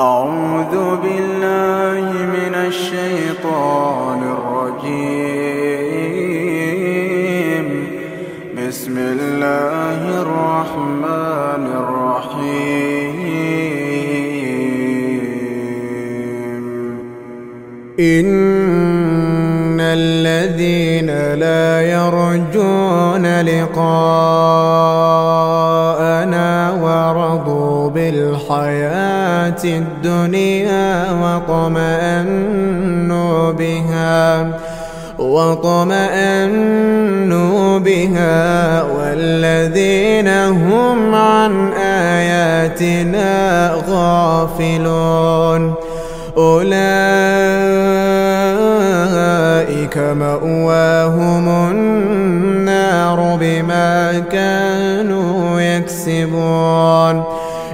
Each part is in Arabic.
أعوذ بالله من الشيطان الرجيم. بسم الله الرحمن الرحيم. إن الذين لا يرجون لقاءنا ورضوا بالحياة الدنيا وطمأنوا بها وطمأنوا بها والذين هم عن آياتنا غافلون. أولئك مأواهم النار بما كانوا يكسبون.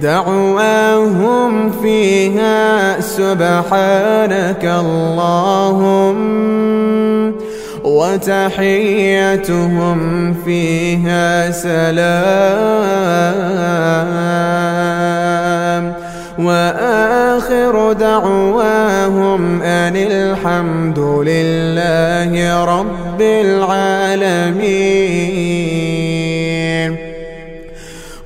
دعواهم فيها سبحانك اللهم وتحيتهم فيها سلام. وآخر دعواهم أن الحمد لله رب العالمين.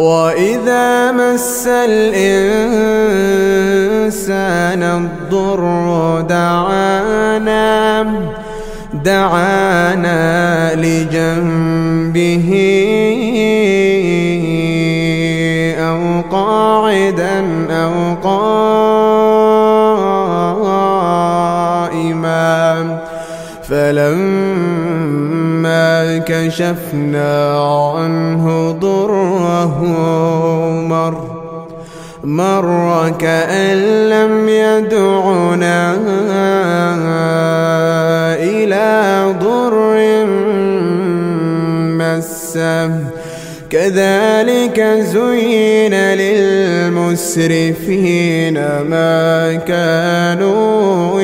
وإذا مس الإنسان الضر دعانا دعانا لجنبه أو قاعدا أو قائما فلما كشفنا عنه مر كأن لم يدعنا إلى ضر مسه. كذلك زين للمسرفين ما كانوا